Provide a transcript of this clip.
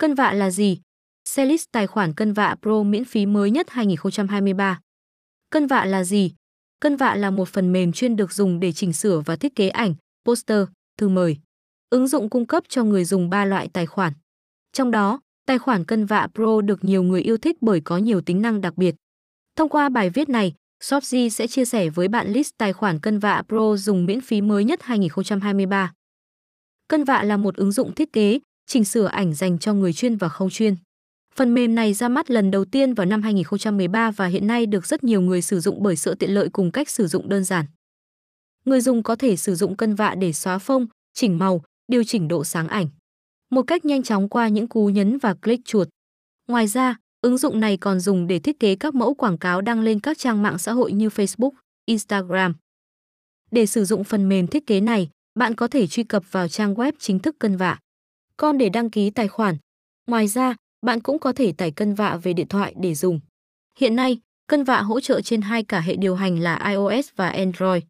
Cân vạ là gì? Celis tài khoản cân vạ Pro miễn phí mới nhất 2023. Cân vạ là gì? Cân vạ là một phần mềm chuyên được dùng để chỉnh sửa và thiết kế ảnh, poster, thư mời. Ứng dụng cung cấp cho người dùng ba loại tài khoản. Trong đó, tài khoản cân vạ Pro được nhiều người yêu thích bởi có nhiều tính năng đặc biệt. Thông qua bài viết này, Shopji sẽ chia sẻ với bạn list tài khoản cân vạ Pro dùng miễn phí mới nhất 2023. Cân vạ là một ứng dụng thiết kế, chỉnh sửa ảnh dành cho người chuyên và không chuyên. Phần mềm này ra mắt lần đầu tiên vào năm 2013 và hiện nay được rất nhiều người sử dụng bởi sự tiện lợi cùng cách sử dụng đơn giản. Người dùng có thể sử dụng cân vạ để xóa phông, chỉnh màu, điều chỉnh độ sáng ảnh. Một cách nhanh chóng qua những cú nhấn và click chuột. Ngoài ra, ứng dụng này còn dùng để thiết kế các mẫu quảng cáo đăng lên các trang mạng xã hội như Facebook, Instagram. Để sử dụng phần mềm thiết kế này, bạn có thể truy cập vào trang web chính thức cân vạ. Con để đăng ký tài khoản. Ngoài ra, bạn cũng có thể tải cân vạ về điện thoại để dùng. Hiện nay, cân vạ hỗ trợ trên hai cả hệ điều hành là iOS và Android.